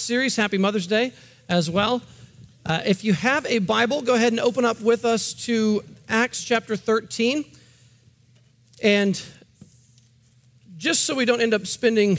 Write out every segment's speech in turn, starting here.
series. Happy Mother's Day as well. Uh, if you have a Bible, go ahead and open up with us to Acts chapter 13. And just so we don't end up spending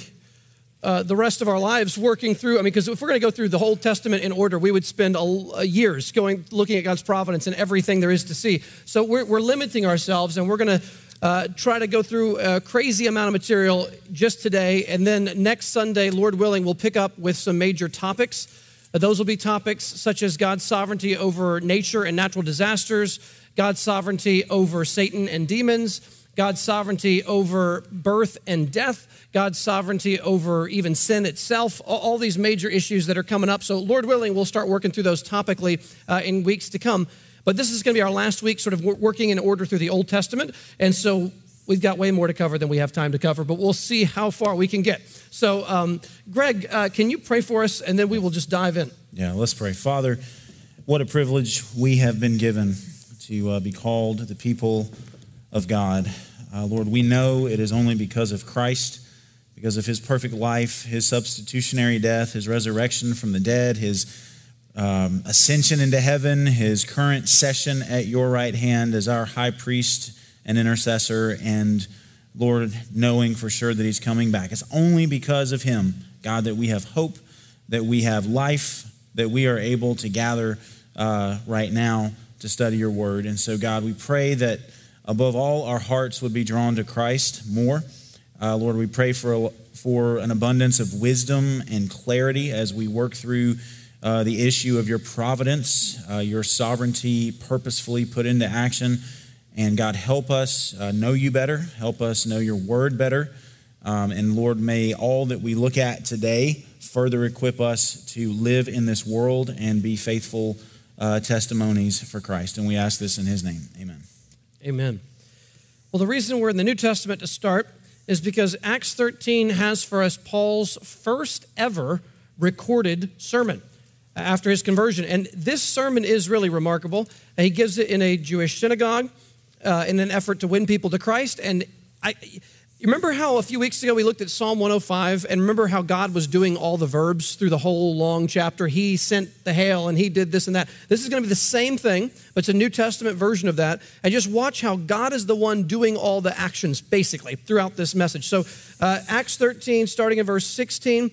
uh, the rest of our lives working through, I mean, because if we're going to go through the whole Testament in order, we would spend a, a years going, looking at God's providence and everything there is to see. So we're, we're limiting ourselves and we're going to uh, try to go through a crazy amount of material just today. And then next Sunday, Lord willing, we'll pick up with some major topics. Uh, those will be topics such as God's sovereignty over nature and natural disasters, God's sovereignty over Satan and demons, God's sovereignty over birth and death, God's sovereignty over even sin itself, all, these major issues that are coming up. So, Lord willing, we'll start working through those topically uh, in weeks to come. But this is going to be our last week, sort of working in order through the Old Testament. And so we've got way more to cover than we have time to cover, but we'll see how far we can get. So, um, Greg, uh, can you pray for us and then we will just dive in? Yeah, let's pray. Father, what a privilege we have been given to uh, be called the people of God. Uh, Lord, we know it is only because of Christ, because of his perfect life, his substitutionary death, his resurrection from the dead, his um, ascension into heaven, his current session at your right hand as our high priest and intercessor, and Lord, knowing for sure that he's coming back. It's only because of him, God, that we have hope, that we have life, that we are able to gather uh, right now to study your word. And so, God, we pray that above all, our hearts would be drawn to Christ more. Uh, Lord, we pray for, a, for an abundance of wisdom and clarity as we work through uh, the issue of your providence, uh, your sovereignty purposefully put into action. And God, help us uh, know you better, help us know your word better. Um, and Lord, may all that we look at today further equip us to live in this world and be faithful uh, testimonies for Christ. And we ask this in his name. Amen. Amen. Well, the reason we're in the New Testament to start is because Acts 13 has for us Paul's first ever recorded sermon after his conversion. And this sermon is really remarkable. He gives it in a Jewish synagogue uh, in an effort to win people to Christ. And I, remember how a few weeks ago we looked at Psalm 105 and remember how God was doing all the verbs through the whole long chapter? He sent the hail and he did this and that. This is going to be the same thing, but it's a New Testament version of that. And just watch how God is the one doing all the actions basically throughout this message. So, uh, Acts 13, starting in verse 16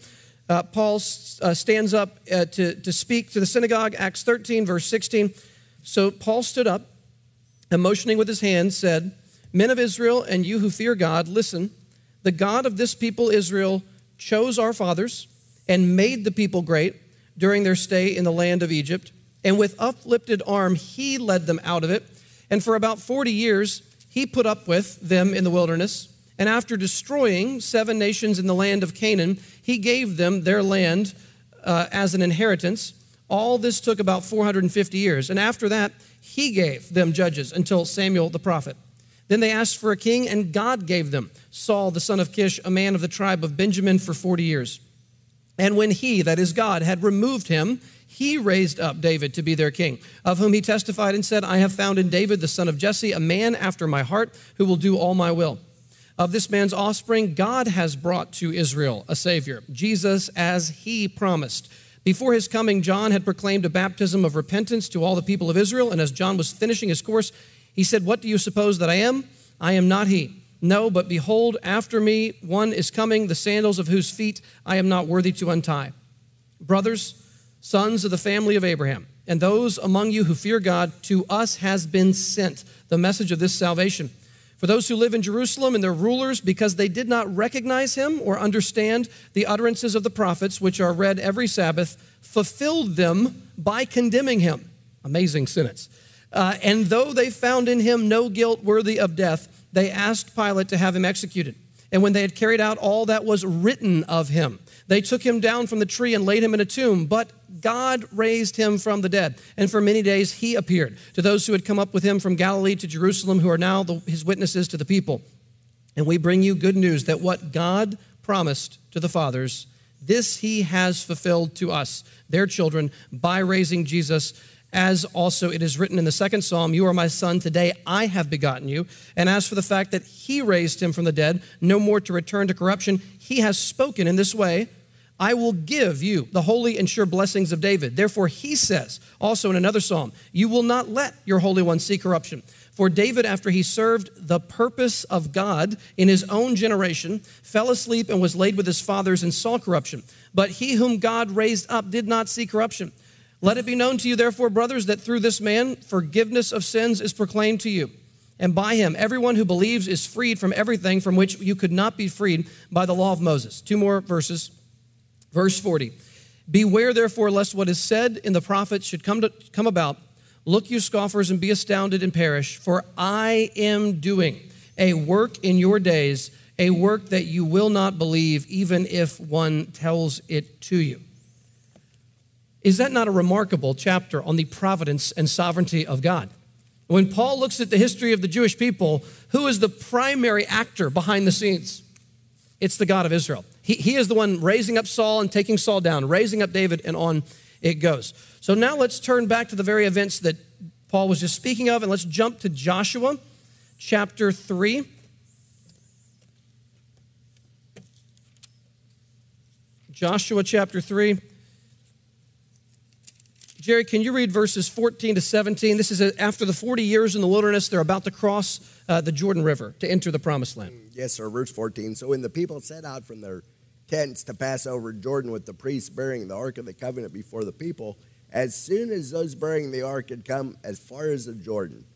uh, Paul uh, stands up uh, to, to speak to the synagogue, Acts 13, verse 16. So Paul stood up and motioning with his hand said, Men of Israel, and you who fear God, listen. The God of this people, Israel, chose our fathers and made the people great during their stay in the land of Egypt. And with uplifted arm, he led them out of it. And for about 40 years, he put up with them in the wilderness. And after destroying seven nations in the land of Canaan, he gave them their land uh, as an inheritance. All this took about 450 years. And after that, he gave them judges until Samuel the prophet. Then they asked for a king, and God gave them Saul the son of Kish, a man of the tribe of Benjamin, for 40 years. And when he, that is God, had removed him, he raised up David to be their king, of whom he testified and said, I have found in David the son of Jesse a man after my heart who will do all my will. Of this man's offspring, God has brought to Israel a Savior, Jesus, as he promised. Before his coming, John had proclaimed a baptism of repentance to all the people of Israel, and as John was finishing his course, he said, What do you suppose that I am? I am not he. No, but behold, after me one is coming, the sandals of whose feet I am not worthy to untie. Brothers, sons of the family of Abraham, and those among you who fear God, to us has been sent the message of this salvation. For those who live in Jerusalem and their rulers, because they did not recognize him or understand the utterances of the prophets, which are read every Sabbath, fulfilled them by condemning him. Amazing sentence. Uh, and though they found in him no guilt worthy of death, they asked Pilate to have him executed. And when they had carried out all that was written of him, they took him down from the tree and laid him in a tomb, but God raised him from the dead. And for many days he appeared to those who had come up with him from Galilee to Jerusalem, who are now the, his witnesses to the people. And we bring you good news that what God promised to the fathers, this he has fulfilled to us, their children, by raising Jesus as also it is written in the second psalm, You are my son, today I have begotten you. And as for the fact that he raised him from the dead, no more to return to corruption, he has spoken in this way I will give you the holy and sure blessings of David. Therefore, he says, also in another psalm, You will not let your Holy One see corruption. For David, after he served the purpose of God in his own generation, fell asleep and was laid with his fathers and saw corruption. But he whom God raised up did not see corruption. Let it be known to you, therefore, brothers, that through this man forgiveness of sins is proclaimed to you. And by him, everyone who believes is freed from everything from which you could not be freed by the law of Moses. Two more verses. Verse 40 Beware, therefore, lest what is said in the prophets should come, to, come about. Look, you scoffers, and be astounded and perish, for I am doing a work in your days, a work that you will not believe, even if one tells it to you. Is that not a remarkable chapter on the providence and sovereignty of God? When Paul looks at the history of the Jewish people, who is the primary actor behind the scenes? It's the God of Israel. He, he is the one raising up Saul and taking Saul down, raising up David, and on it goes. So now let's turn back to the very events that Paul was just speaking of, and let's jump to Joshua chapter 3. Joshua chapter 3. Jerry, can you read verses 14 to 17? This is after the 40 years in the wilderness, they're about to cross uh, the Jordan River to enter the promised land. Yes, sir. Verse 14. So when the people set out from their tents to pass over Jordan with the priests bearing the Ark of the Covenant before the people. As soon as those bearing the Ark had come as far as the Jordan,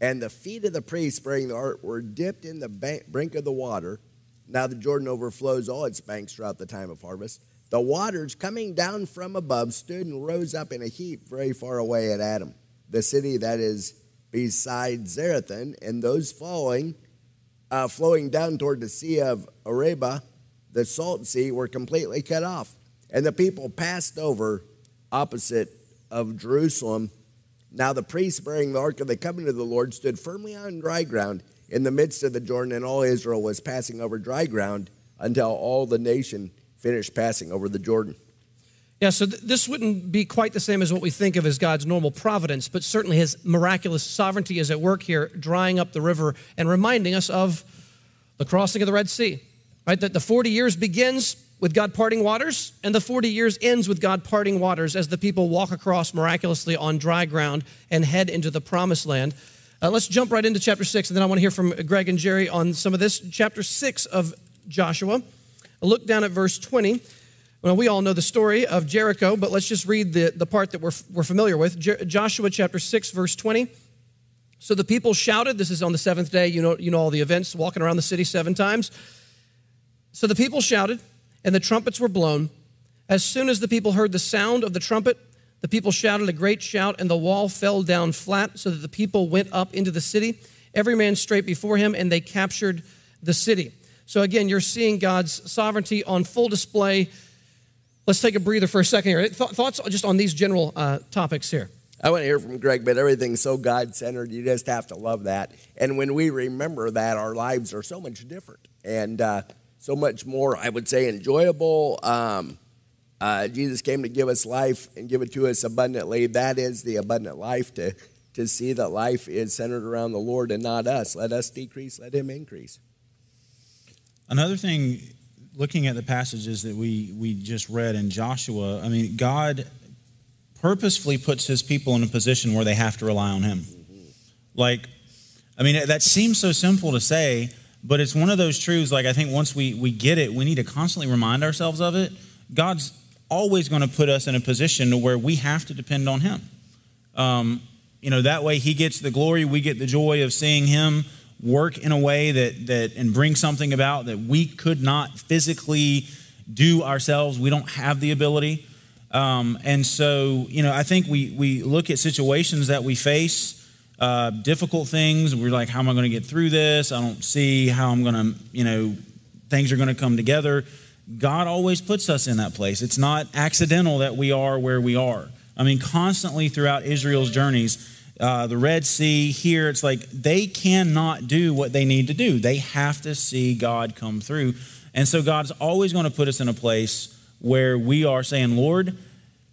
and the feet of the priests bearing the Ark were dipped in the bank, brink of the water, now the Jordan overflows all its banks throughout the time of harvest. The waters coming down from above stood and rose up in a heap very far away at Adam, the city that is beside Zarethan, and those following, uh, flowing down toward the sea of Arabah, the Salt Sea were completely cut off. And the people passed over opposite of Jerusalem. Now the priests bearing the ark of the covenant of the Lord stood firmly on dry ground in the midst of the Jordan, and all Israel was passing over dry ground until all the nation finished passing over the Jordan. Yeah, so th- this wouldn't be quite the same as what we think of as God's normal providence, but certainly his miraculous sovereignty is at work here, drying up the river and reminding us of the crossing of the Red Sea. Right? That the 40 years begins with God parting waters, and the 40 years ends with God parting waters as the people walk across miraculously on dry ground and head into the promised land. Uh, let's jump right into chapter 6, and then I want to hear from Greg and Jerry on some of this. Chapter 6 of Joshua. Look down at verse 20. Well, we all know the story of Jericho, but let's just read the, the part that we're, we're familiar with. Jer- Joshua chapter 6, verse 20. So the people shouted, this is on the seventh day, you know, you know all the events, walking around the city seven times. So the people shouted, and the trumpets were blown. As soon as the people heard the sound of the trumpet, the people shouted a great shout, and the wall fell down flat, so that the people went up into the city, every man straight before him, and they captured the city. So again, you're seeing God's sovereignty on full display. Let's take a breather for a second here. Th- thoughts just on these general uh, topics here? I want to hear from Greg, but everything's so God centered. You just have to love that. And when we remember that, our lives are so much different. And uh, so much more, I would say, enjoyable. Um, uh, Jesus came to give us life and give it to us abundantly. That is the abundant life to, to see that life is centered around the Lord and not us. Let us decrease, let Him increase. Another thing, looking at the passages that we, we just read in Joshua, I mean, God purposefully puts His people in a position where they have to rely on Him. Like, I mean, that seems so simple to say, but it's one of those truths, like I think once we, we get it, we need to constantly remind ourselves of it. God's always going to put us in a position where we have to depend on Him. Um, you know, that way He gets the glory, we get the joy of seeing Him work in a way that, that and bring something about that we could not physically do ourselves. We don't have the ability. Um, and so, you know, I think we, we look at situations that we face uh, difficult things. We're like, how am I going to get through this? I don't see how I'm going to, you know, things are going to come together. God always puts us in that place. It's not accidental that we are where we are. I mean, constantly throughout Israel's journeys, uh, the Red Sea, here, it's like they cannot do what they need to do. They have to see God come through. And so God's always going to put us in a place where we are saying, Lord,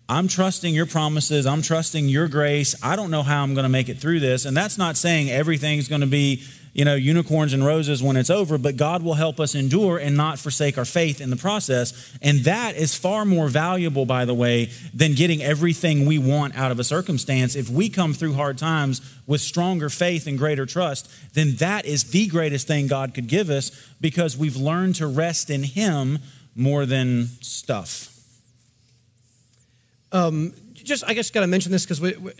I'm trusting your promises. I'm trusting your grace. I don't know how I'm going to make it through this. And that's not saying everything's going to be you know, unicorns and roses when it's over, but God will help us endure and not forsake our faith in the process. And that is far more valuable, by the way, than getting everything we want out of a circumstance. If we come through hard times with stronger faith and greater trust, then that is the greatest thing God could give us because we've learned to rest in Him more than stuff. Um, just, I guess, got to mention this because we, we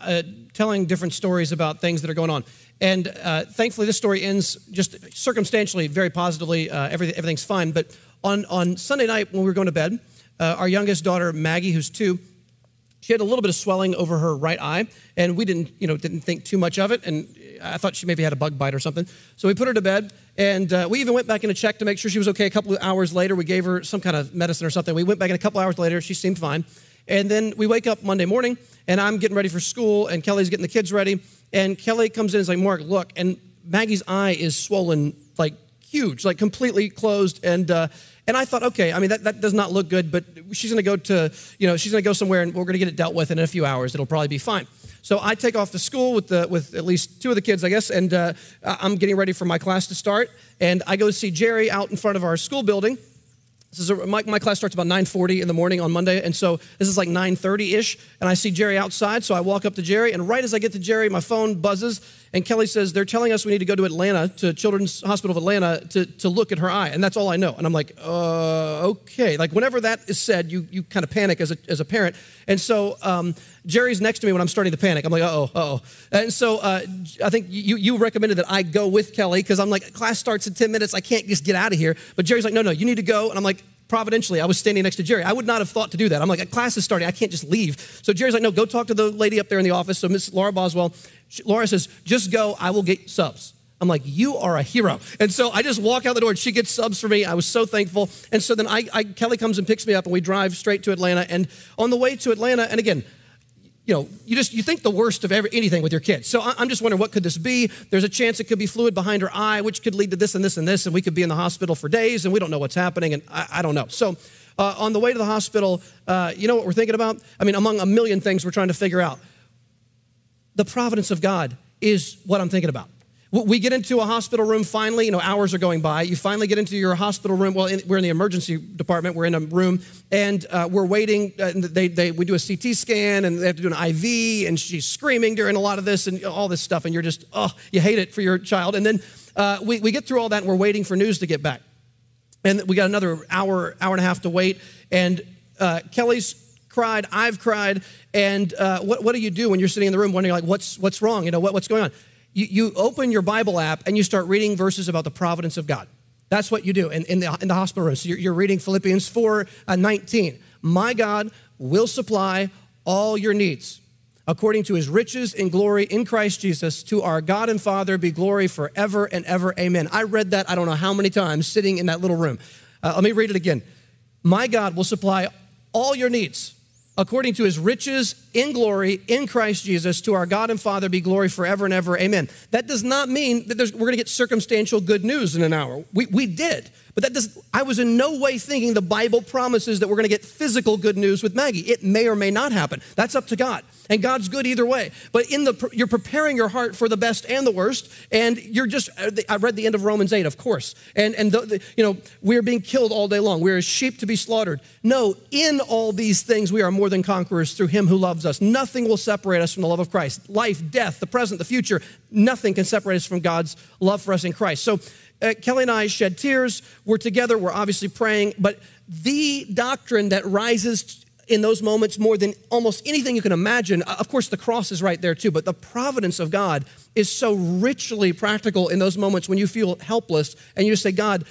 uh, telling different stories about things that are going on. And uh, thankfully, this story ends just circumstantially very positively. Uh, everything, everything's fine. But on, on Sunday night when we were going to bed, uh, our youngest daughter, Maggie, who's two, she had a little bit of swelling over her right eye, and we didn't, you know, didn't think too much of it. And I thought she maybe had a bug bite or something. So we put her to bed, and uh, we even went back in to check to make sure she was okay. A couple of hours later, we gave her some kind of medicine or something. We went back in a couple hours later, she seemed fine. And then we wake up Monday morning, and I'm getting ready for school, and Kelly's getting the kids ready. And Kelly comes in and is like, Mark, look. And Maggie's eye is swollen, like huge, like completely closed. And, uh, and I thought, okay, I mean, that, that does not look good, but she's going to go to, you know, she's to go somewhere and we're going to get it dealt with in a few hours. It'll probably be fine. So I take off to school with, the, with at least two of the kids, I guess, and uh, I'm getting ready for my class to start. And I go see Jerry out in front of our school building. This is a, my, my class starts about 9.40 in the morning on Monday, and so this is like 9.30-ish, and I see Jerry outside, so I walk up to Jerry, and right as I get to Jerry, my phone buzzes, and Kelly says, they're telling us we need to go to Atlanta, to Children's Hospital of Atlanta, to, to look at her eye, and that's all I know. And I'm like, uh, okay. Like whenever that is said, you, you kind of panic as a, as a parent. And so um, Jerry's next to me when I'm starting to panic. I'm like, uh-oh, uh-oh. And so uh, I think you, you recommended that I go with Kelly because I'm like, class starts in 10 minutes. I can't just get out of here. But Jerry's like, no, no, you need to go. And I'm like, providentially, I was standing next to Jerry. I would not have thought to do that. I'm like, class is starting. I can't just leave. So Jerry's like, no, go talk to the lady up there in the office. So Miss Laura Boswell, she, Laura says, just go. I will get subs. I'm like, you are a hero. And so I just walk out the door and she gets subs for me. I was so thankful. And so then I, I Kelly comes and picks me up and we drive straight to Atlanta. And on the way to Atlanta, and again, you know, you just you think the worst of every, anything with your kids. So I'm just wondering what could this be? There's a chance it could be fluid behind her eye, which could lead to this and this and this, and we could be in the hospital for days, and we don't know what's happening, and I, I don't know. So uh, on the way to the hospital, uh, you know what we're thinking about? I mean, among a million things we're trying to figure out, the providence of God is what I'm thinking about. We get into a hospital room finally, you know, hours are going by. You finally get into your hospital room. Well, in, we're in the emergency department, we're in a room, and uh, we're waiting. Uh, they, they, we do a CT scan, and they have to do an IV, and she's screaming during a lot of this and all this stuff, and you're just, oh, you hate it for your child. And then uh, we, we get through all that, and we're waiting for news to get back. And we got another hour, hour and a half to wait, and uh, Kelly's cried, I've cried, and uh, what, what do you do when you're sitting in the room wondering, like, what's, what's wrong? You know, what, what's going on? you, you open your Bible app and you start reading verses about the providence of God. That's what you do in, in, the, in the hospital room. So you're, you're reading Philippians 4 uh, 19. My God will supply all your needs according to his riches in glory in Christ Jesus. To our God and Father be glory forever and ever. Amen. I read that I don't know how many times sitting in that little room. Uh, let me read it again. My God will supply all your needs according to his riches in glory in Christ Jesus, to our God and Father be glory forever and ever. Amen. That does not mean that we're going to get circumstantial good news in an hour. We, we did. But that does, I was in no way thinking the Bible promises that we're going to get physical good news with Maggie. It may or may not happen. That's up to God. And God's good either way. But in the, you're preparing your heart for the best and the worst. And you're just, uh, I read the end of Romans 8, of course. And, and the, the, you know, we're being killed all day long. We're as sheep to be slaughtered. No, in all these things, we are more than conquerors through him who loves us. Nothing will separate us from the love of Christ. Life, death, the present, the future, nothing can separate us from God's love for us in Christ. So uh, Kelly and I shed tears. We're together. We're obviously praying. But the doctrine that rises in those moments more than almost anything you can imagine, of course, the cross is right there too, but the providence of God is so richly practical in those moments when you feel helpless and you say, God,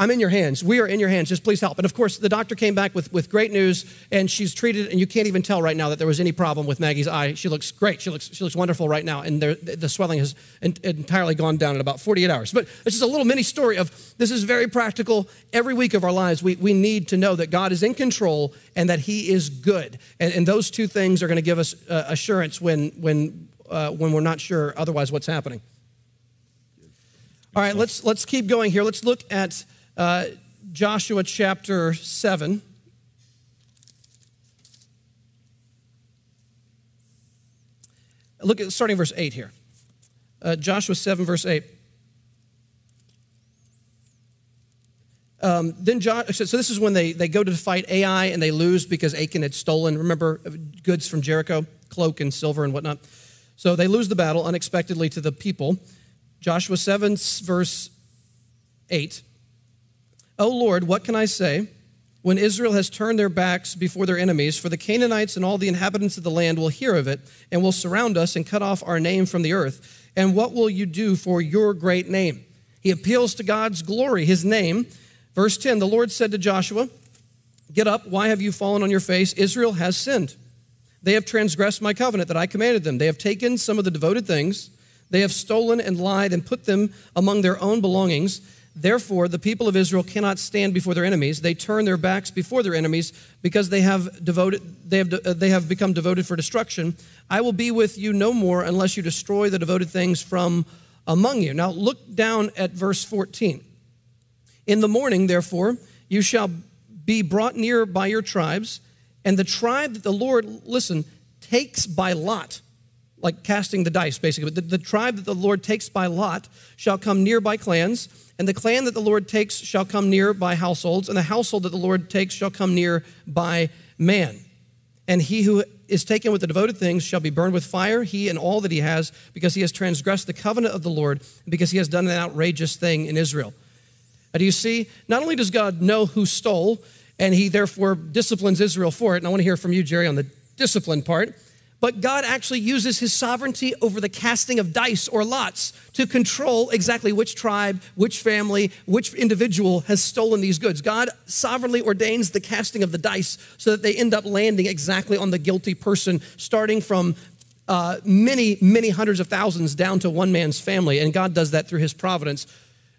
I'm in your hands. We are in your hands. Just please help. And of course, the doctor came back with, with great news, and she's treated, and you can't even tell right now that there was any problem with Maggie's eye. She looks great. She looks, she looks wonderful right now, and there, the swelling has entirely gone down in about 48 hours. But it's just a little mini story of this is very practical. Every week of our lives, we, we need to know that God is in control and that He is good. And, and those two things are going to give us uh, assurance when, when, uh, when we're not sure otherwise what's happening. All right, let's, let's keep going here. Let's look at uh, Joshua chapter 7. Look at starting verse 8 here. Uh, Joshua 7, verse 8. Um, then John, so this is when they, they go to fight Ai and they lose because Achan had stolen, remember, uh, goods from Jericho, cloak and silver and whatnot. So they lose the battle unexpectedly to the people. Joshua 7, verse 8. Oh Lord, what can I say? When Israel has turned their backs before their enemies, for the Canaanites and all the inhabitants of the land will hear of it and will surround us and cut off our name from the earth. And what will you do for your great name? He appeals to God's glory, his name. Verse 10 The Lord said to Joshua, Get up, why have you fallen on your face? Israel has sinned. They have transgressed my covenant that I commanded them. They have taken some of the devoted things, they have stolen and lied and put them among their own belongings. Therefore, the people of Israel cannot stand before their enemies. They turn their backs before their enemies because they have devoted they have uh, they have become devoted for destruction. I will be with you no more unless you destroy the devoted things from among you. Now look down at verse 14. In the morning, therefore, you shall be brought near by your tribes, and the tribe that the Lord, listen, takes by lot, like casting the dice, basically. But the, the tribe that the Lord takes by lot shall come near by clans, and the clan that the Lord takes shall come near by households, and the household that the Lord takes shall come near by man. And he who is taken with the devoted things shall be burned with fire, he and all that he has, because he has transgressed the covenant of the Lord, because he has done an outrageous thing in Israel. Now, do you see? Not only does God know who stole, and he therefore disciplines Israel for it, and I want to hear from you, Jerry, on the discipline part, but God actually uses his sovereignty over the casting of dice or lots to control exactly which tribe, which family, which individual has stolen these goods. God sovereignly ordains the casting of the dice so that they end up landing exactly on the guilty person, starting from uh, many, many hundreds of thousands down to one man's family. And God does that through his providence.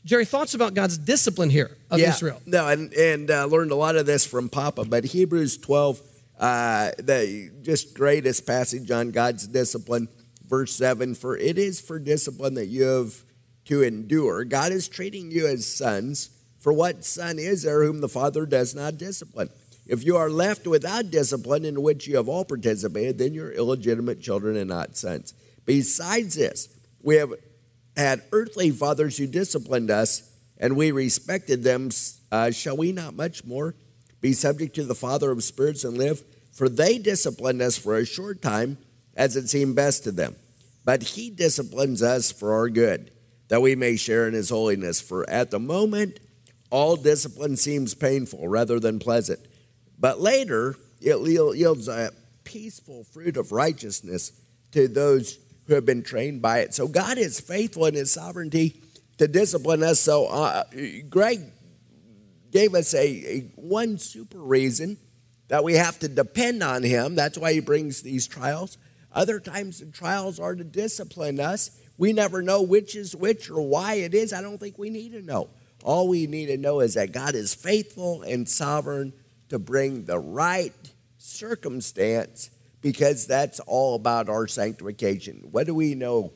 Jerry, thoughts about God's discipline here of yeah, Israel? No, and, and uh, learned a lot of this from Papa, but Hebrews 12 uh, the just greatest passage on God's discipline, verse 7 For it is for discipline that you have to endure. God is treating you as sons. For what son is there whom the Father does not discipline? If you are left without discipline in which you have all participated, then you're illegitimate children and not sons. Besides this, we have had earthly fathers who disciplined us, and we respected them. Uh, shall we not much more be subject to the Father of spirits and live? For they disciplined us for a short time as it seemed best to them. But he disciplines us for our good, that we may share in his holiness. For at the moment, all discipline seems painful rather than pleasant. But later, it yields a peaceful fruit of righteousness to those who have been trained by it. So God is faithful in his sovereignty to discipline us. So uh, Greg gave us a, a one super reason that we have to depend on him. That's why he brings these trials. Other times the trials are to discipline us. We never know which is which or why it is. I don't think we need to know. All we need to know is that God is faithful and sovereign to bring the right circumstance because that's all about our sanctification. What do we know?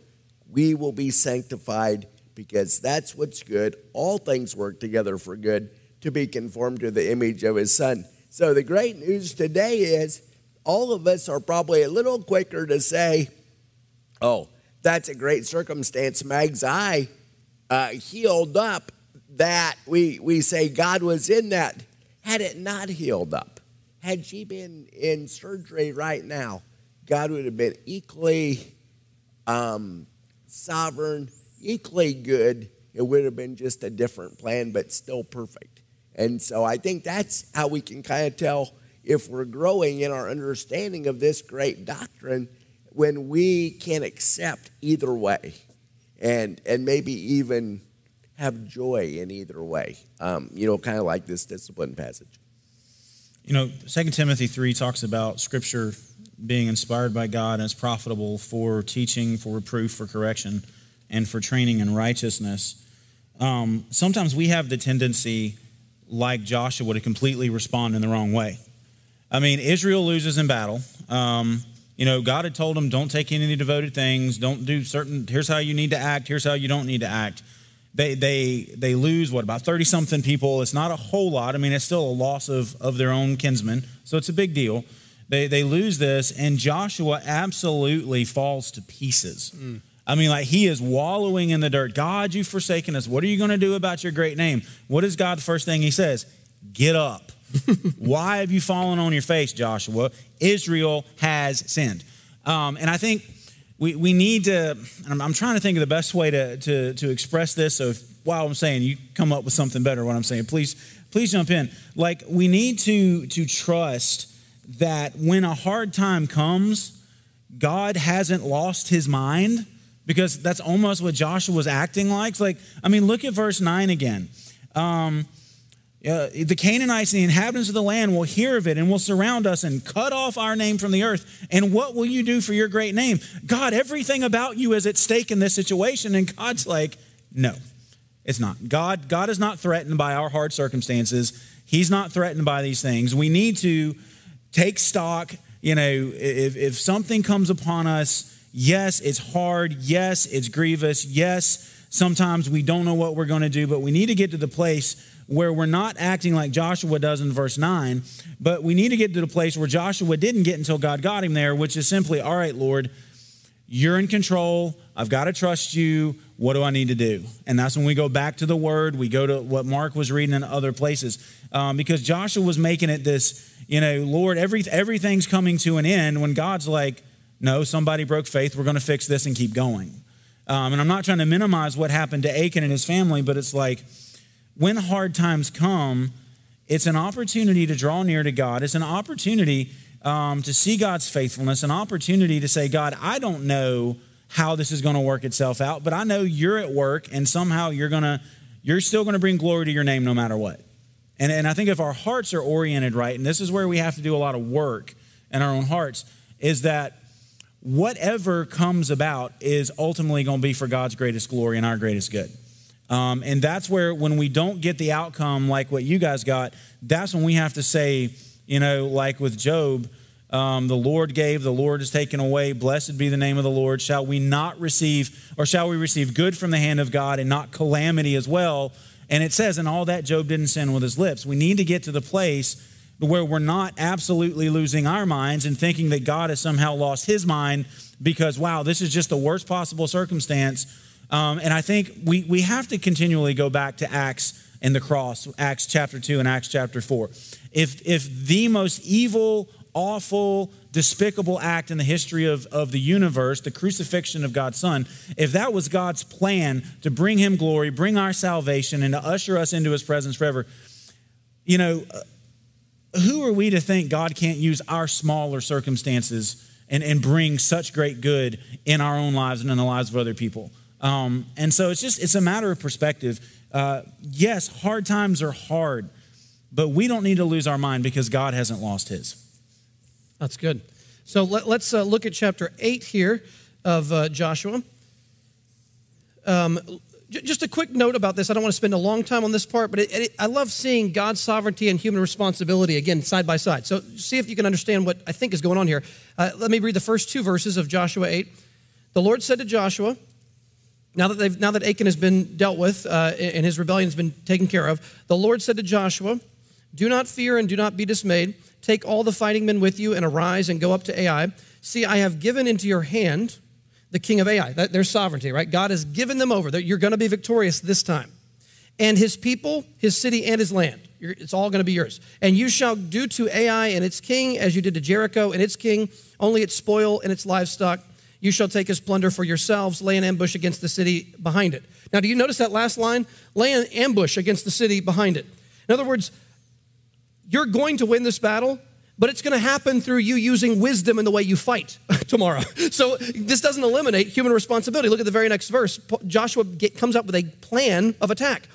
We will be sanctified because that's what's good. All things work together for good to be conformed to the image of his son. So the great news today is all of us are probably a little quicker to say, oh, that's a great circumstance. Mag's eye uh, healed up that we, we say God was in that. Had it not healed up, had she been in surgery right now, God would have been equally um, sovereign, equally good. It would have been just a different plan, but still perfect. And so I think that's how we can kind of tell if we're growing in our understanding of this great doctrine when we can accept either way and, and maybe even have joy in either way. Um, you know, kind of like this discipline passage. You know, 2 Timothy 3 talks about Scripture being inspired by God and is profitable for teaching, for reproof, for correction, and for training in righteousness. Um, sometimes we have the tendency like Joshua to completely respond in the wrong way. I mean, Israel loses in battle. Um, you know, God had told them, don't take any devoted things, don't do certain, here's how you need to act, here's how you don't need to act. They, they, they lose, what, about 30 something people. It's not a whole lot. I mean, it's still a loss of, of their own kinsmen, so it's a big deal. They, they lose this, and Joshua absolutely falls to pieces. Mm. I mean, like he is wallowing in the dirt. God, you've forsaken us. What are you going to do about your great name? What is God the first thing he says? Get up. Why have you fallen on your face, Joshua? Israel has sinned. Um, and I think we, we need to, I'm, I'm, trying to think of the best way to, to, to express this. So if, while I'm saying you come up with something better, what I'm saying, please, please jump in. Like we need to, to trust that when a hard time comes, God hasn't lost his mind because that's almost what Joshua was acting like. It's like, I mean, look at verse 9 again. Um, uh, the Canaanites and the inhabitants of the land will hear of it and will surround us and cut off our name from the earth. And what will you do for your great name? God, everything about you is at stake in this situation. And God's like, no, it's not. God, God is not threatened by our hard circumstances. He's not threatened by these things. We need to take stock. You know, if, if something comes upon us, yes, it's hard. Yes, it's grievous. Yes, sometimes we don't know what we're going to do, but we need to get to the place where we're not acting like Joshua does in verse 9, but we need to get to the place where Joshua didn't get until God got him there, which is simply, all right, Lord, you're in control. I've got to trust you. What do I need to do? And that's when we go back to the word. We go to what Mark was reading in other places. Um, because Joshua was making it this, you know, Lord, every, everything's coming to an end when God's like, no, somebody broke faith. We're going to fix this and keep going. Um, and I'm not trying to minimize what happened to Achan and his family, but it's like, when hard times come, it's an opportunity to draw near to God. It's an opportunity um, to see God's faithfulness, an opportunity to say, God, I don't know how this is going to work itself out, but I know you're at work and somehow you're going to, you're still going to bring glory to your name no matter what. And, and I think if our hearts are oriented right, and this is where we have to do a lot of work in our own hearts, is that whatever comes about is ultimately going to be for God's greatest glory and our greatest good. Um, and that's where, when we don't get the outcome like what you guys got, that's when we have to say, you know, like with Job, um, the Lord gave, the Lord has taken away. Blessed be the name of the Lord. Shall we not receive, or shall we receive good from the hand of God and not calamity as well? And it says, and all that Job didn't sin with his lips. We need to get to the place where we're not absolutely losing our minds and thinking that God has somehow lost his mind because, wow, this is just the worst possible circumstance um, and I think we, we have to continually go back to Acts and the cross, Acts chapter 2 and Acts chapter 4. If, if the most evil, awful, despicable act in the history of, of the universe, the crucifixion of God's Son, if that was God's plan to bring him glory, bring our salvation, and to usher us into his presence forever, you know, who are we to think God can't use our smaller circumstances and, and bring such great good in our own lives and in the lives of other people? Um, and so it's just, it's a matter of perspective. Uh, yes, hard times are hard, but we don't need to lose our mind because God hasn't lost his. That's good. So let, us uh, look at chapter 8 here of uh, Joshua. Um, just a quick note about this. I don't want to spend a long time on this part, but it, it, I love seeing God's sovereignty and human responsibility again side by side. So see if you can understand what I think is going on here. Uh, let me read the first two verses of Joshua 8. The Lord said to Joshua, now that, they've, now that Achan has been dealt with uh, and his rebellion has been taken care of, the Lord said to Joshua, Do not fear and do not be dismayed. Take all the fighting men with you and arise and go up to Ai. See, I have given into your hand the king of Ai. Their sovereignty, right? God has given them over. You're going to be victorious this time. And his people, his city, and his land. It's all going to be yours. And you shall do to Ai and its king as you did to Jericho and its king, only its spoil and its livestock you shall take his plunder for yourselves, lay an ambush against the city behind it. Now, do you notice that last line? Lay an ambush against the city behind it. In other words, you're going to win this battle, but it's going to happen through you using wisdom in the way you fight tomorrow. So this doesn't eliminate human responsibility. Look at the very next verse. Joshua get, comes up with a plan of attack.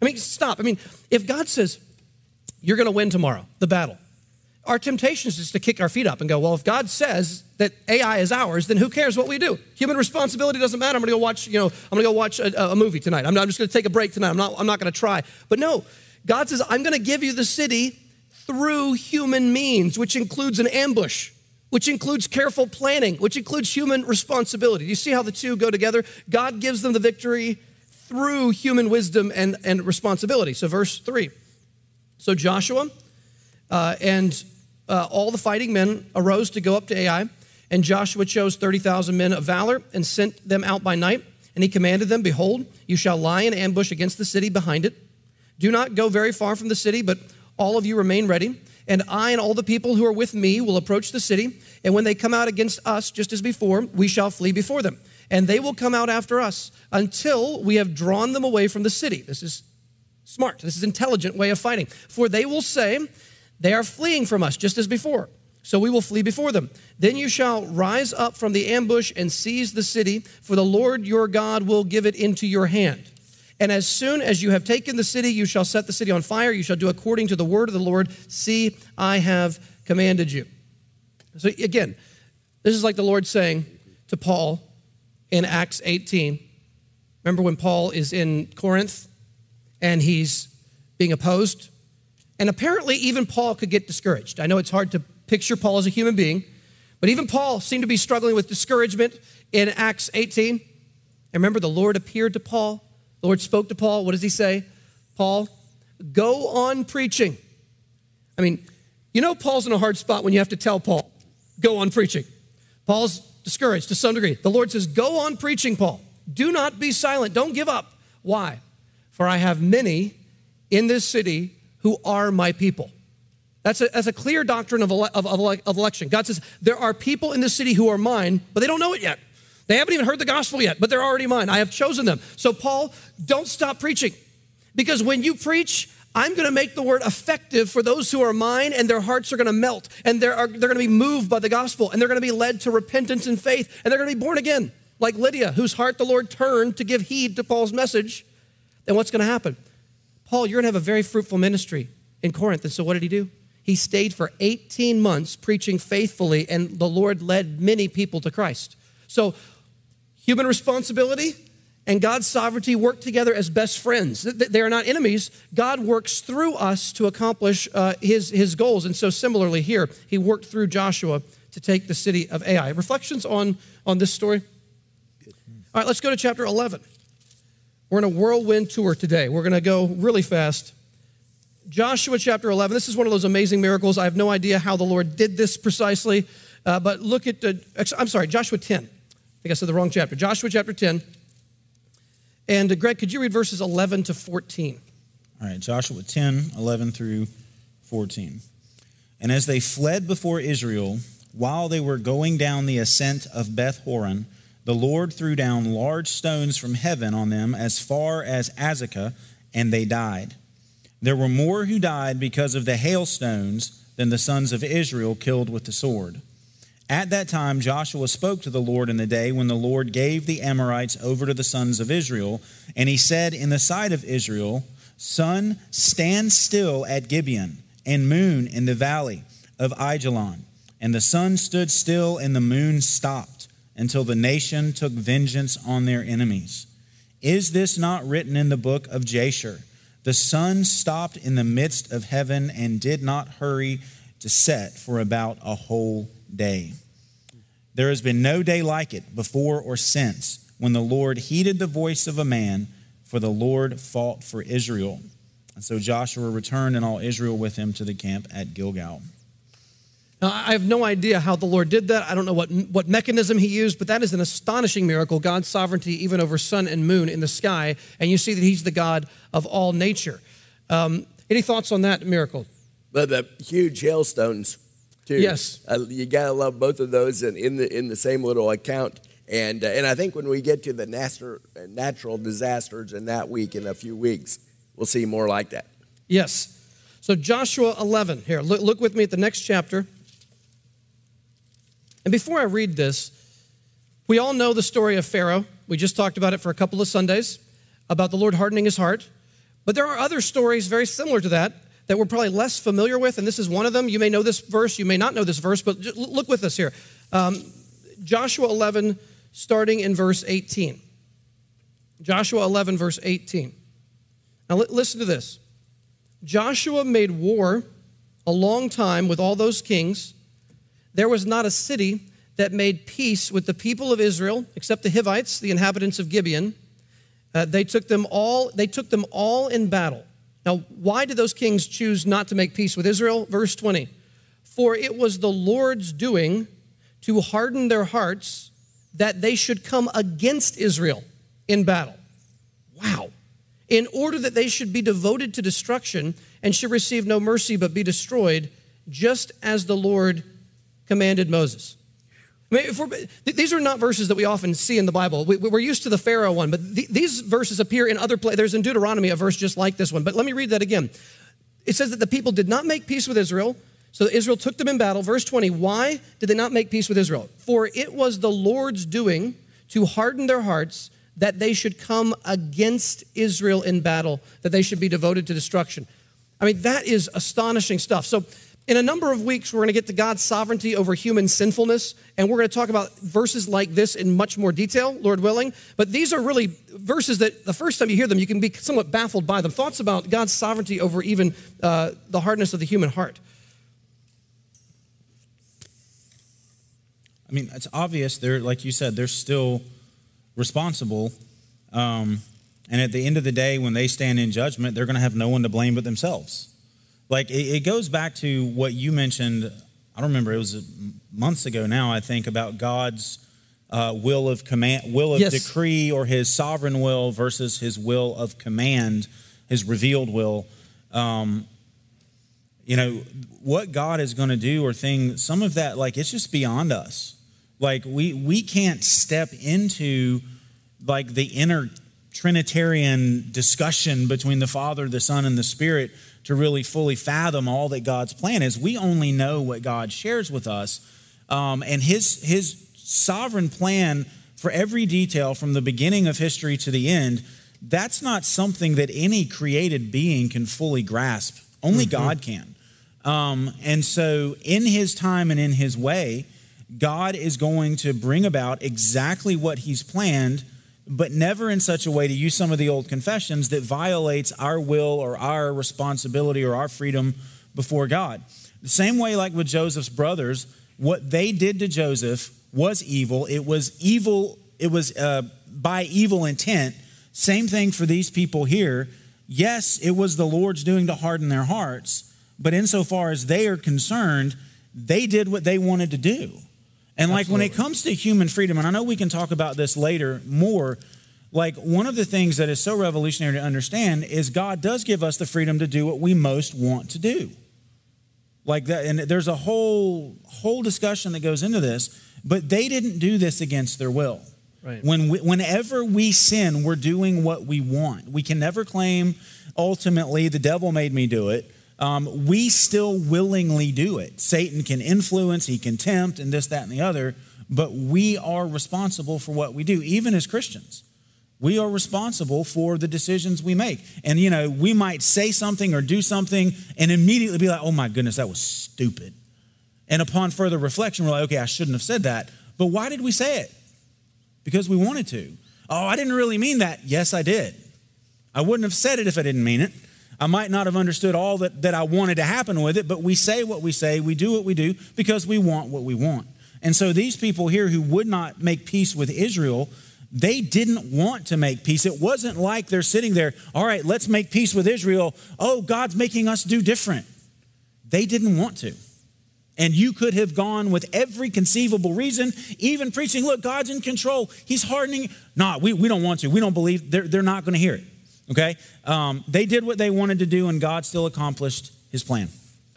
I mean, stop. I mean, if God says, you're going to win tomorrow, the battle, our temptation is just to kick our feet up and go, well, if God says that Ai is ours, then who cares what we do? Human responsibility doesn't matter. I'm going to go watch, you know, I'm going to go watch a, a movie tonight. I'm, not, I'm just going to take a break tonight. I'm not, I'm not going to try. But no, God says, I'm going to give you the city through human means, which includes an ambush, which includes careful planning, which includes human responsibility. Do you see how the two go together? God gives them the victory through human wisdom and, and responsibility. So, verse three. So, Joshua uh, and uh, all the fighting men arose to go up to Ai. And Joshua chose 30,000 men of valor and sent them out by night. And he commanded them, Behold, you shall lie in ambush against the city behind it. Do not go very far from the city, but all of you remain ready. And I and all the people who are with me will approach the city. And when they come out against us, just as before, we shall flee before them. And they will come out after us until we have drawn them away from the city. This is smart. This is intelligent way of fighting. For they will say, They are fleeing from us, just as before. So we will flee before them. Then you shall rise up from the ambush and seize the city, for the Lord your God will give it into your hand. And as soon as you have taken the city, you shall set the city on fire. You shall do according to the word of the Lord. See, I have commanded you. So again, this is like the Lord saying to Paul in Acts 18. Remember when Paul is in Corinth and he's being opposed? And apparently, even Paul could get discouraged. I know it's hard to picture Paul as a human being, but even Paul seemed to be struggling with discouragement in Acts 18. And remember, the Lord appeared to Paul the Lord spoke to Paul. What does he say? Paul, go on preaching. I mean, you know, Paul's in a hard spot when you have to tell Paul, go on preaching. Paul's discouraged to some degree. The Lord says, go on preaching, Paul. Do not be silent. Don't give up. Why? For I have many in this city who are my people. That's a, that's a clear doctrine of, ele- of, of, of election. God says, there are people in this city who are mine, but they don't know it yet. They haven't even heard the gospel yet, but they're already mine. I have chosen them. So, Paul, don't stop preaching. Because when you preach, I'm going to make the word effective for those who are mine, and their hearts are going to melt, and they're, they're going to be moved by the gospel, and they're going to be led to repentance and faith, and they're going to be born again, like Lydia, whose heart the Lord turned to give heed to Paul's message. Then what's going to happen? Paul, you're going to have a very fruitful ministry in Corinth. And so what did he do? He stayed for 18 months preaching faithfully, and the Lord led many people to Christ. So Human responsibility and God's sovereignty work together as best friends. They are not enemies. God works through us to accomplish uh, his, his goals. And so, similarly, here, he worked through Joshua to take the city of Ai. Reflections on, on this story? All right, let's go to chapter 11. We're in a whirlwind tour today. We're going to go really fast. Joshua chapter 11. This is one of those amazing miracles. I have no idea how the Lord did this precisely, uh, but look at, the, I'm sorry, Joshua 10 think I said the wrong chapter. Joshua chapter 10. And uh, Greg, could you read verses 11 to 14? All right, Joshua 10, 11 through 14. And as they fled before Israel, while they were going down the ascent of Beth Horon, the Lord threw down large stones from heaven on them as far as Azekah, and they died. There were more who died because of the hailstones than the sons of Israel killed with the sword. At that time, Joshua spoke to the Lord in the day when the Lord gave the Amorites over to the sons of Israel. And he said, In the sight of Israel, Sun, stand still at Gibeon, and moon in the valley of Ajalon. And the sun stood still, and the moon stopped, until the nation took vengeance on their enemies. Is this not written in the book of Jasher? The sun stopped in the midst of heaven and did not hurry to set for about a whole day. There has been no day like it before or since when the Lord heeded the voice of a man, for the Lord fought for Israel. And so Joshua returned and all Israel with him to the camp at Gilgal. Now, I have no idea how the Lord did that. I don't know what, what mechanism he used, but that is an astonishing miracle God's sovereignty, even over sun and moon in the sky. And you see that he's the God of all nature. Um, any thoughts on that miracle? But the huge hailstones too. Yes, uh, you gotta love both of those, and in the in the same little account. And uh, and I think when we get to the natural natural disasters in that week, in a few weeks, we'll see more like that. Yes. So Joshua 11. Here, look, look with me at the next chapter. And before I read this, we all know the story of Pharaoh. We just talked about it for a couple of Sundays about the Lord hardening his heart. But there are other stories very similar to that that we're probably less familiar with, and this is one of them. You may know this verse, you may not know this verse, but look with us here. Um, Joshua 11, starting in verse 18. Joshua 11, verse 18. Now, listen to this. Joshua made war a long time with all those kings. There was not a city that made peace with the people of Israel except the Hivites, the inhabitants of Gibeon. Uh, they took them all. They took them all in battle. Now, why did those kings choose not to make peace with Israel? Verse 20 For it was the Lord's doing to harden their hearts that they should come against Israel in battle. Wow. In order that they should be devoted to destruction and should receive no mercy but be destroyed, just as the Lord commanded Moses. These are not verses that we often see in the Bible. We, are used to the Pharaoh one, but th- these verses appear in other places. There's in Deuteronomy a verse just like this one. But let me read that again. It says that the people did not make peace with Israel, so Israel took them in battle. Verse 20, why did they not make peace with Israel? For it was the Lord's doing to harden their hearts that they should come against Israel in battle, that they should be devoted to destruction. I mean, that is astonishing stuff. So, in a number of weeks, we're going to get to God's sovereignty over human sinfulness, and we're going to talk about verses like this in much more detail, Lord willing. But these are really verses that the first time you hear them, you can be somewhat baffled by them. Thoughts about God's sovereignty over even uh, the hardness of the human heart. I mean, it's obvious they're, like you said, they're still responsible. Um, and at the end of the day, when they stand in judgment, they're going to have no one to blame but themselves. Like it, it goes back to what you mentioned. I don't remember. It was months ago now. I think about God's uh, will of command, will of yes. decree, or His sovereign will versus His will of command, His revealed will. Um, you know what God is going to do, or thing. Some of that, like it's just beyond us. Like we we can't step into like the inner Trinitarian discussion between the Father, the Son, and the Spirit to really fully fathom all that God's plan is. We only know what God shares with us. Um, and his, his sovereign plan for every detail from the beginning of history to the end, that's not something that any created being can fully grasp. Only mm-hmm. God can. Um, and so, in his time and in his way, God is going to bring about exactly what he's planned but never in such a way to use some of the old confessions that violates our will or our responsibility or our freedom before God. The same way, like with Joseph's brothers, what they did to Joseph was evil. It was evil, it was uh, by evil intent. Same thing for these people here. Yes, it was the Lord's doing to harden their hearts, but insofar as they are concerned, they did what they wanted to do. And like Absolutely. when it comes to human freedom, and I know we can talk about this later more, like one of the things that is so revolutionary to understand is God does give us the freedom to do what we most want to do. Like that, and there's a whole whole discussion that goes into this, but they didn't do this against their will. Right. When we, whenever we sin, we're doing what we want. We can never claim ultimately the devil made me do it um, we still willingly do it. Satan can influence, he can tempt, and this, that, and the other, but we are responsible for what we do, even as Christians. We are responsible for the decisions we make. And, you know, we might say something or do something and immediately be like, oh my goodness, that was stupid. And upon further reflection, we're like, okay, I shouldn't have said that. But why did we say it? Because we wanted to. Oh, I didn't really mean that. Yes, I did. I wouldn't have said it if I didn't mean it. I might not have understood all that, that I wanted to happen with it, but we say what we say, we do what we do because we want what we want. And so these people here who would not make peace with Israel, they didn't want to make peace. It wasn't like they're sitting there, all right, let's make peace with Israel. Oh, God's making us do different. They didn't want to. And you could have gone with every conceivable reason, even preaching, look, God's in control. He's hardening. Nah, we, we don't want to. We don't believe. They're, they're not going to hear it. Okay? Um, they did what they wanted to do, and God still accomplished his plan.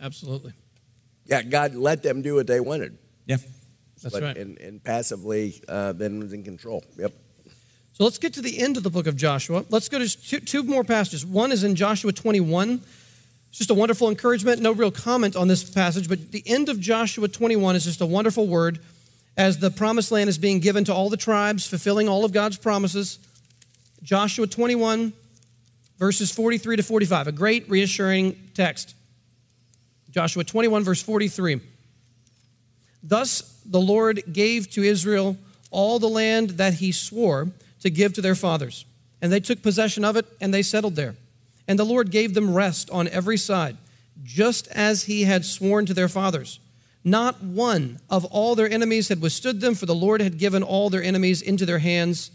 Absolutely. Yeah, God let them do what they wanted. Yeah. That's but, right. And, and passively, uh, then was in control. Yep. So let's get to the end of the book of Joshua. Let's go to two, two more passages. One is in Joshua 21. It's just a wonderful encouragement. No real comment on this passage, but the end of Joshua 21 is just a wonderful word as the promised land is being given to all the tribes, fulfilling all of God's promises. Joshua 21, verses 43 to 45, a great reassuring text. Joshua 21, verse 43. Thus the Lord gave to Israel all the land that he swore to give to their fathers. And they took possession of it and they settled there. And the Lord gave them rest on every side, just as he had sworn to their fathers. Not one of all their enemies had withstood them, for the Lord had given all their enemies into their hands.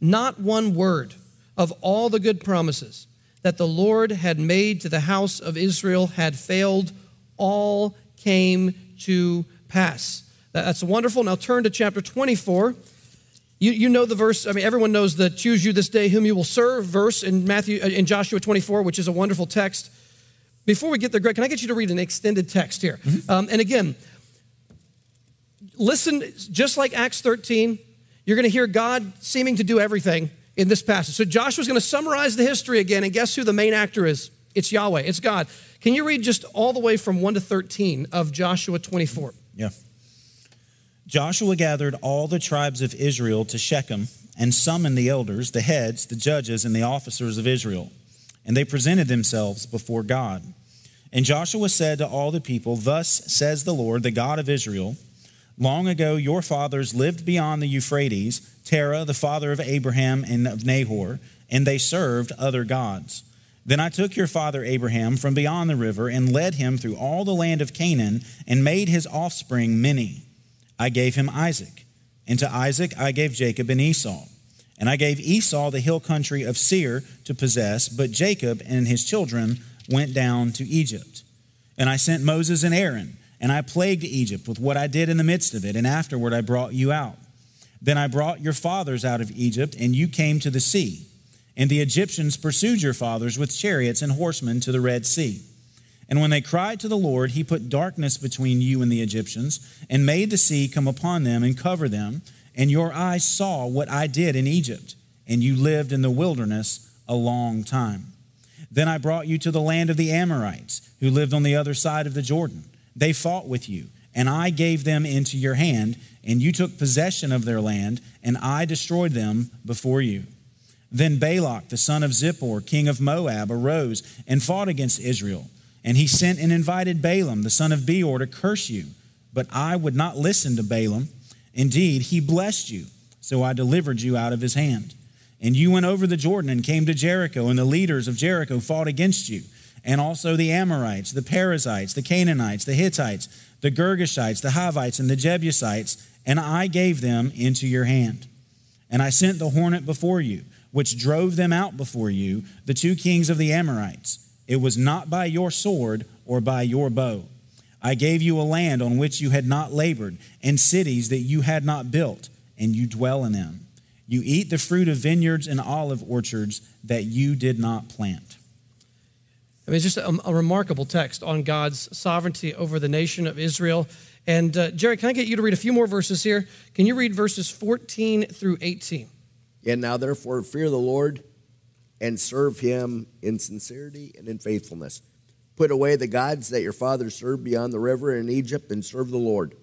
Not one word of all the good promises that the Lord had made to the house of Israel had failed, all came to pass. That's wonderful. Now turn to chapter 24. You, you know the verse. I mean, everyone knows the choose you this day whom you will serve verse in Matthew uh, in Joshua 24, which is a wonderful text. Before we get there, Greg, can I get you to read an extended text here? Mm-hmm. Um, and again, listen, just like Acts 13, you're going to hear God seeming to do everything in this passage. So Joshua's going to summarize the history again, and guess who the main actor is? It's Yahweh, it's God. Can you read just all the way from 1 to 13 of Joshua 24? Yeah. Joshua gathered all the tribes of Israel to Shechem and summoned the elders, the heads, the judges, and the officers of Israel. And they presented themselves before God. And Joshua said to all the people, Thus says the Lord, the God of Israel Long ago your fathers lived beyond the Euphrates, Terah, the father of Abraham and of Nahor, and they served other gods. Then I took your father Abraham from beyond the river and led him through all the land of Canaan and made his offspring many. I gave him Isaac, and to Isaac I gave Jacob and Esau. And I gave Esau the hill country of Seir to possess, but Jacob and his children went down to Egypt. And I sent Moses and Aaron and I plagued Egypt with what I did in the midst of it, and afterward I brought you out. Then I brought your fathers out of Egypt, and you came to the sea. And the Egyptians pursued your fathers with chariots and horsemen to the Red Sea. And when they cried to the Lord, he put darkness between you and the Egyptians, and made the sea come upon them and cover them. And your eyes saw what I did in Egypt, and you lived in the wilderness a long time. Then I brought you to the land of the Amorites, who lived on the other side of the Jordan. They fought with you, and I gave them into your hand, and you took possession of their land, and I destroyed them before you. Then Balak, the son of Zippor, king of Moab, arose and fought against Israel. And he sent and invited Balaam, the son of Beor, to curse you. But I would not listen to Balaam. Indeed, he blessed you, so I delivered you out of his hand. And you went over the Jordan and came to Jericho, and the leaders of Jericho fought against you and also the Amorites, the Perizzites, the Canaanites, the Hittites, the Girgashites, the Hivites, and the Jebusites, and I gave them into your hand. And I sent the hornet before you, which drove them out before you, the two kings of the Amorites. It was not by your sword or by your bow. I gave you a land on which you had not labored, and cities that you had not built, and you dwell in them. You eat the fruit of vineyards and olive orchards that you did not plant. I mean, it's just a, a remarkable text on God's sovereignty over the nation of Israel. And uh, Jerry, can I get you to read a few more verses here? Can you read verses 14 through 18? And now, therefore, fear the Lord and serve him in sincerity and in faithfulness. Put away the gods that your fathers served beyond the river in Egypt and serve the Lord.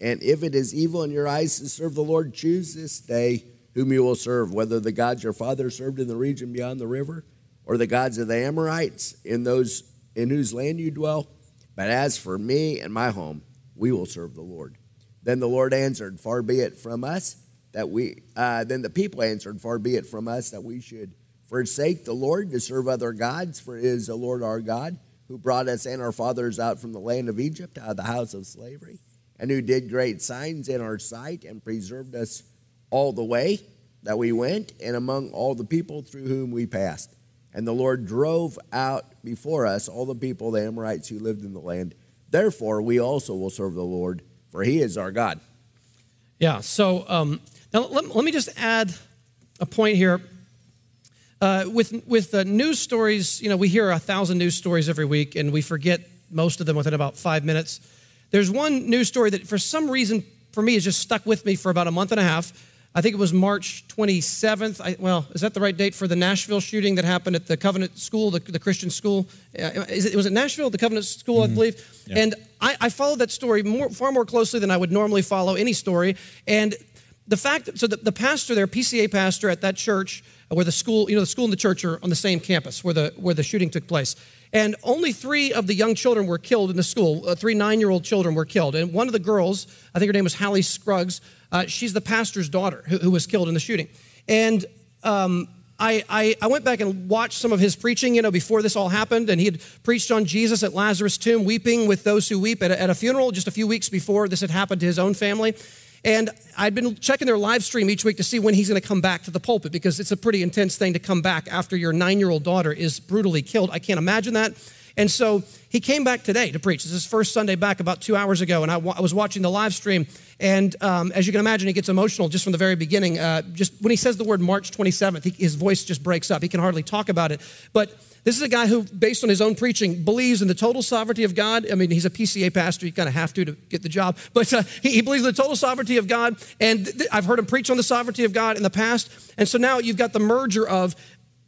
And if it is evil in your eyes to serve the Lord, choose this day whom you will serve, whether the gods your fathers served in the region beyond the river or the gods of the Amorites in those in whose land you dwell. But as for me and my home, we will serve the Lord. Then the Lord answered, Far be it from us that we. Uh, then the people answered, Far be it from us that we should forsake the Lord to serve other gods. For it is the Lord our God who brought us and our fathers out from the land of Egypt, out of the house of slavery, and who did great signs in our sight and preserved us all the way that we went and among all the people through whom we passed. And the Lord drove out before us all the people, the Amorites who lived in the land. Therefore, we also will serve the Lord, for he is our God. Yeah, so um, now let, let, me just add a point here. Uh, with with uh, news stories, you know, we hear a thousand news stories every week, and we forget most of them within about five minutes. There's one news story that, for some reason, for me, has just stuck with me for about a month and a half. I think it was March 27th. I, well, is that the right date for the Nashville shooting that happened at the Covenant School, the, the Christian school? Uh, it, was it Nashville, the Covenant School, mm-hmm. I believe? Yeah. And I, I, followed that story more, far more closely than I would normally follow any story. And the fact that, so the, the pastor there, PCA pastor at that church, uh, where the school, you know, the school and the church are on the same campus where the, where the shooting took place. And only three of the young children were killed in the school. Uh, three nine year old children were killed. And one of the girls, I think her name was Hallie Scruggs, uh, she's the pastor's daughter who, who, was killed in the shooting. And um, I, I, I, went back and watched some of his preaching, you know, before this all happened. And he had preached on Jesus at Lazarus' tomb, weeping with those who weep at a, at a funeral just a few weeks before this had happened to his own family. And I'd been checking their live stream each week to see when he's going to come back to the pulpit because it's a pretty intense thing to come back after your nine year old daughter is brutally killed. I can't imagine that. And so he came back today to preach. This is his first Sunday back about two hours ago, and I, was watching the live stream. And um, as you can imagine, he gets emotional just from the very beginning. Uh, just when he says the word March 27th, he, his voice just breaks up. He can hardly talk about it. But this is a guy who, based on his own preaching, believes in the total sovereignty of God. I mean, he's a PCA pastor. You kind of have to to get the job. But uh, he, he, believes in the total sovereignty of God. And th- I've heard him preach on the sovereignty of God in the past. And so now you've got the merger of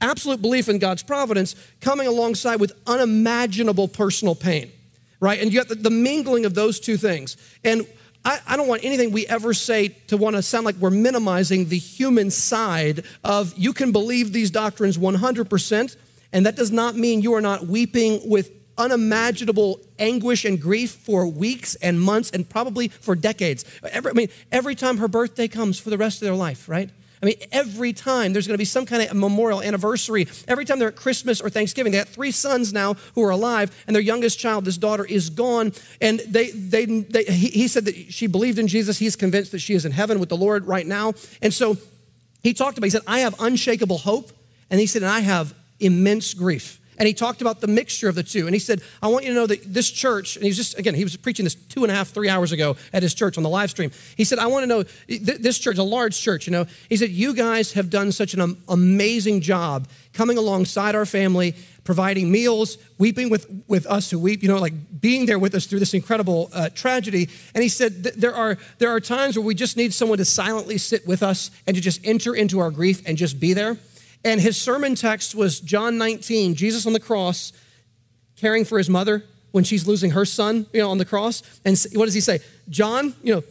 absolute belief in God's providence coming alongside with unimaginable personal pain, right? And you got the, the mingling of those two things. And I, I, don't want anything we ever say to want to sound like we're minimizing the human side of you can believe these doctrines 100%, and that does not mean you are not weeping with unimaginable anguish and grief for weeks and months and probably for decades. Every, I mean, every time her birthday comes for the rest of their life, right? I mean, every time there's going to be some kind of memorial anniversary, every time they're at Christmas or Thanksgiving, they have three sons now who are alive, and their youngest child, this daughter, is gone. And they, they, they he, he said that she believed in Jesus. He's convinced that she is in heaven with the Lord right now. And so he talked about, he said, I have unshakable hope. And he said, and I have immense grief. And he talked about the mixture of the two. And he said, I want you to know that this church, and he's just, again, he was preaching this two and a half, three hours ago at his church on the live stream. He said, I want to know, this church, a large church, you know, he said, you guys have done such an amazing job coming alongside our family, providing meals, weeping with, with us who weep, you know, like being there with us through this incredible uh, tragedy. And he said, there are, there are times where we just need someone to silently sit with us and to just enter into our grief and just be there. And his sermon text was John 19, Jesus on the cross, caring for his mother when she's losing her son, you know, on the cross. And what does he say? John, you know,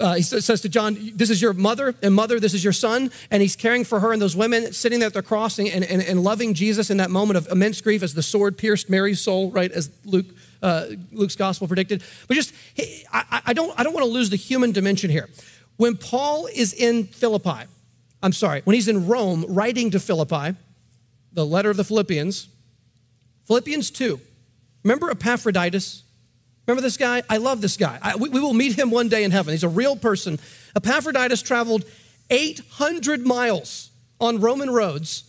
uh, he says to John, This is your mother, and mother, this is your son. And he's caring for her and those women sitting there at the cross and, and, and loving Jesus in that moment of immense grief as the sword pierced Mary's soul, right, as Luke, uh, Luke's gospel predicted. But just, I, I, don't, I don't want to lose the human dimension here. When Paul is in Philippi, I'm sorry, when he's in Rome writing to Philippi, the letter of the Philippians, Philippians 2. Remember Epaphroditus? Remember this guy? I love this guy. I, we, we will meet him one day in heaven. He's a real person. Epaphroditus traveled 800 miles on Roman roads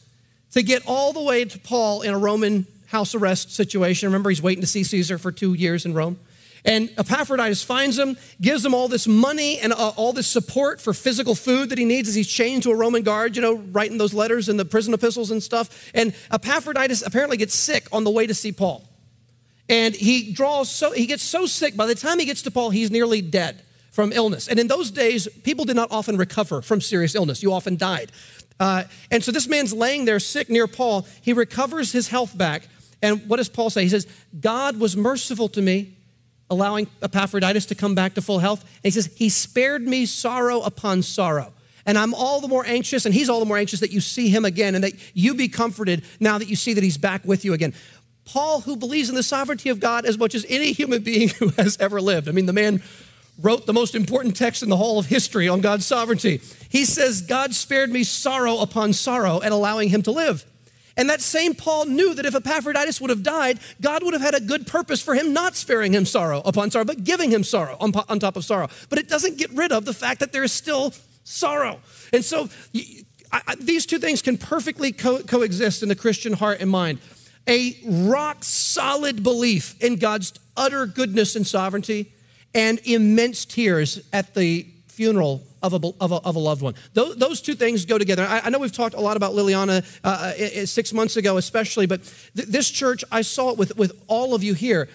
to get all the way to Paul in a Roman house arrest situation. Remember, he's waiting to see Caesar for two years in Rome. And Epaphroditus finds him, gives him all this money and uh, all this support for physical food that he needs as he's chained to a Roman guard, you know, writing those letters and the prison epistles and stuff. And Epaphroditus apparently gets sick on the way to see Paul. And he draws so, he gets so sick, by the time he gets to Paul, he's nearly dead from illness. And in those days, people did not often recover from serious illness, you often died. Uh, and so this man's laying there sick near Paul. He recovers his health back. And what does Paul say? He says, God was merciful to me allowing Epaphroditus to come back to full health. And he says, He spared me sorrow upon sorrow. And I'm all the more anxious, and he's all the more anxious that you see him again and that you be comforted now that you see that he's back with you again. Paul, who believes in the sovereignty of God as much as any human being who has ever lived. I mean, the man wrote the most important text in the whole of history on God's sovereignty. He says, God spared me sorrow upon sorrow and allowing him to live. And that same Paul knew that if Epaphroditus would have died, God would have had a good purpose for him not sparing him sorrow upon sorrow, but giving him sorrow on, on top of sorrow. But it doesn't get rid of the fact that there is still sorrow. And so I, I, these two things can perfectly co- coexist in the Christian heart and mind. A rock solid belief in God's utter goodness and sovereignty, and immense tears at the funeral of a, of a, of a loved one. Those, those, two things go together. I, I, know we've talked a lot about Liliana uh, uh six months ago, especially, but th- this church, I saw it with, with all of you here.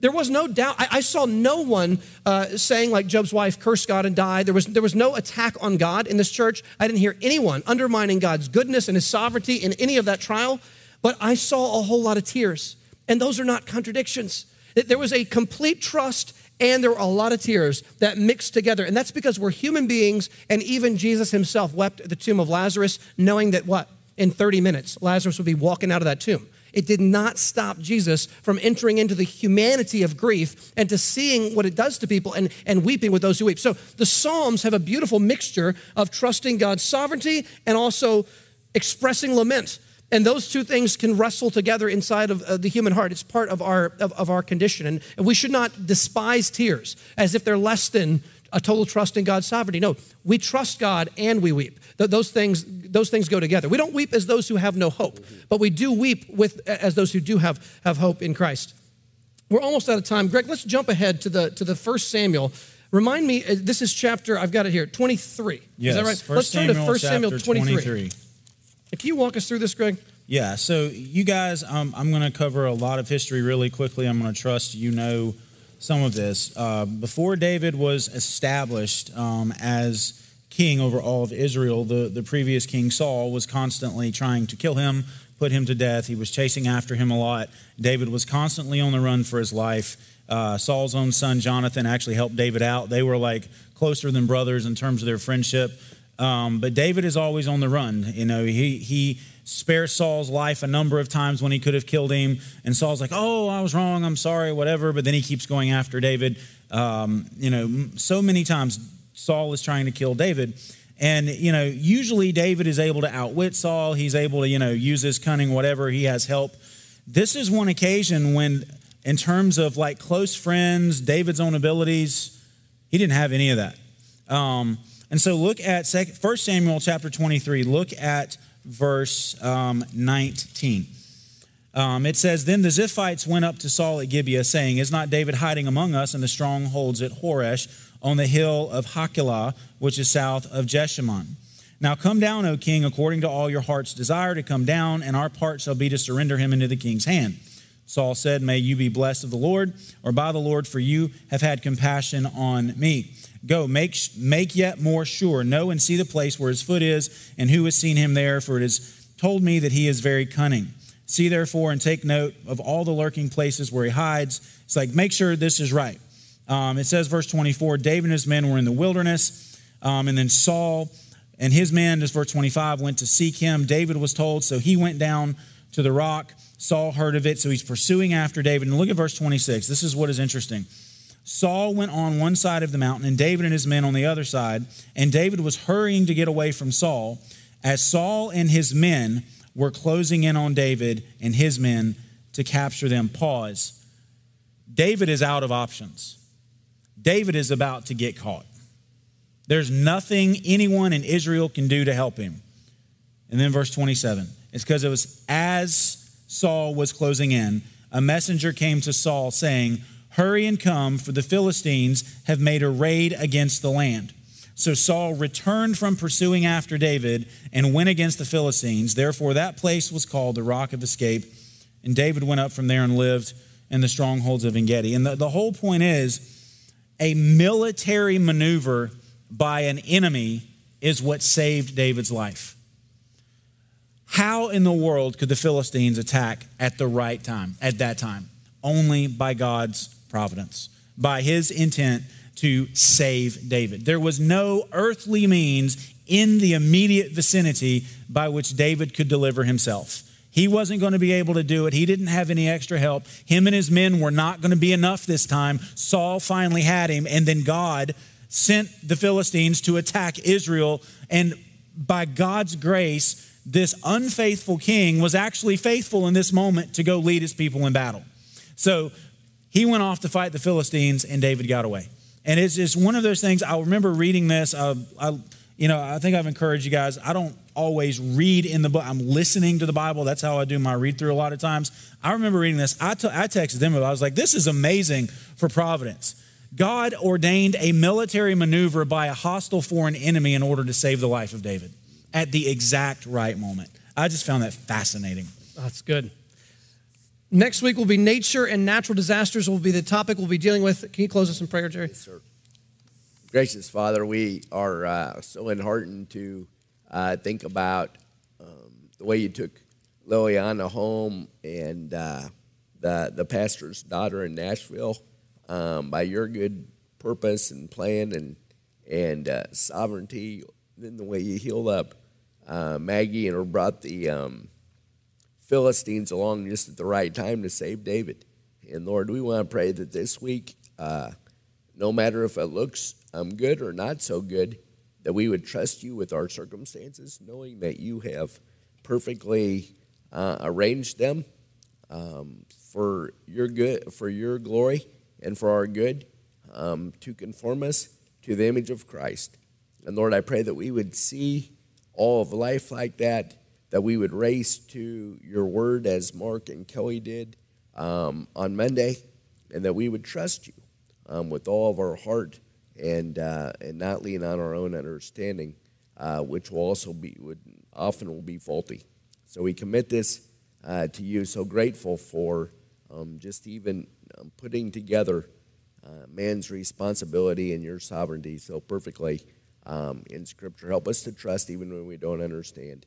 There was no doubt. I, I saw no one uh, saying, like Job's wife, curse God and die. There was, there was no attack on God in this church. I didn't hear anyone undermining God's goodness and his sovereignty in any of that trial, but I saw a whole lot of tears. And those are not contradictions. There was a complete trust and there were a lot of tears that mixed together. And that's because we're human beings, and even Jesus himself wept at the tomb of Lazarus, knowing that what? In 30 minutes, Lazarus would be walking out of that tomb. It did not stop Jesus from entering into the humanity of grief and to seeing what it does to people and, and weeping with those who weep. So the Psalms have a beautiful mixture of trusting God's sovereignty and also expressing lament. And those two things can wrestle together inside of uh, the human heart. It's part of our, of, of our condition. And, and we should not despise tears as if they're less than a total trust in God's sovereignty. No, we trust God and we weep. Th- those things those things go together. We don't weep as those who have no hope, but we do weep with as those who do have, have hope in Christ. We're almost out of time. Greg, let's jump ahead to the to the first Samuel. Remind me, uh, this is chapter, I've got it here, 23. Yes, is that right? 1 let's turn to Samuel 1 Samuel 23. 23. Can you walk us through this, Greg? Yeah, so you guys, um, I'm going to cover a lot of history really quickly. I'm going to trust you know some of this. Uh, before David was established um, as king over all of Israel, the, the previous king Saul was constantly trying to kill him, put him to death. He was chasing after him a lot. David was constantly on the run for his life. Uh, Saul's own son Jonathan actually helped David out. They were like closer than brothers in terms of their friendship. Um, but David is always on the run. You know, he he spares Saul's life a number of times when he could have killed him, and Saul's like, "Oh, I was wrong. I'm sorry, whatever." But then he keeps going after David. Um, you know, so many times Saul is trying to kill David. And, you know, usually David is able to outwit Saul. He's able to, you know, use his cunning, whatever. He has help. This is one occasion when, in terms of like close friends, David's own abilities, he didn't have any of that. Um, and so look at 1 Samuel chapter 23. Look at verse um, 19. Um, it says, Then the Ziphites went up to Saul at Gibeah, saying, Is not David hiding among us in the strongholds at Horesh on the hill of Hachilah, which is south of Jeshimon? Now come down, O king, according to all your heart's desire to come down, and our part shall be to surrender him into the king's hand. Saul said, May you be blessed of the Lord, or by the Lord, for you have had compassion on me. Go, make, make yet more sure. Know and see the place where his foot is, and who has seen him there, for it is told me that he is very cunning. See therefore and take note of all the lurking places where he hides. It's like, make sure this is right. Um, it says, verse 24, David and his men were in the wilderness, um, and then Saul and his men, this verse 25, went to seek him. David was told, so he went down to the rock. Saul heard of it, so he's pursuing after David. And look at verse 26. This is what is interesting. Saul went on one side of the mountain, and David and his men on the other side. And David was hurrying to get away from Saul. As Saul and his men were closing in on David and his men to capture them. Pause. David is out of options. David is about to get caught. There's nothing anyone in Israel can do to help him. And then verse 27 it's because it was as Saul was closing in, a messenger came to Saul saying, Hurry and come, for the Philistines have made a raid against the land. So Saul returned from pursuing after David and went against the Philistines. Therefore, that place was called the Rock of Escape. And David went up from there and lived in the strongholds of Engedi. And the, the whole point is a military maneuver by an enemy is what saved David's life. How in the world could the Philistines attack at the right time, at that time? Only by God's providence, by his intent to save David. There was no earthly means in the immediate vicinity by which David could deliver himself. He wasn't going to be able to do it. He didn't have any extra help. Him and his men were not going to be enough this time. Saul finally had him, and then God sent the Philistines to attack Israel. And by God's grace, this unfaithful king was actually faithful in this moment to go lead his people in battle. So he went off to fight the Philistines, and David got away. And it's just one of those things. I remember reading this. Uh, I, you know, I think I've encouraged you guys. I don't always read in the book. I'm listening to the Bible. That's how I do my read through a lot of times. I remember reading this. I, t- I texted them. I was like, this is amazing for providence. God ordained a military maneuver by a hostile foreign enemy in order to save the life of David at the exact right moment. I just found that fascinating. That's good. Next week will be nature and natural disasters will be the topic we'll be dealing with. Can you close us in prayer, Jerry? Yes, sir. Gracious Father, we are uh, so enheartened to uh, think about um, the way you took Liliana home and uh, the, the pastor's daughter in Nashville um, by your good purpose and plan and, and uh, sovereignty. Then the way you healed up uh, Maggie and brought the um, Philistines along just at the right time to save David. And Lord, we want to pray that this week, uh, no matter if it looks um, good or not so good, that we would trust you with our circumstances, knowing that you have perfectly uh, arranged them um, for your good, for your glory, and for our good, um, to conform us to the image of Christ. And Lord, I pray that we would see all of life like that, that we would race to your word as Mark and Kelly did um, on Monday, and that we would trust you um, with all of our heart and, uh, and not lean on our own understanding, uh, which will also be, would often will be faulty. So we commit this uh, to you. So grateful for um, just even um, putting together uh, man's responsibility and your sovereignty so perfectly um, in Scripture. Help us to trust even when we don't understand.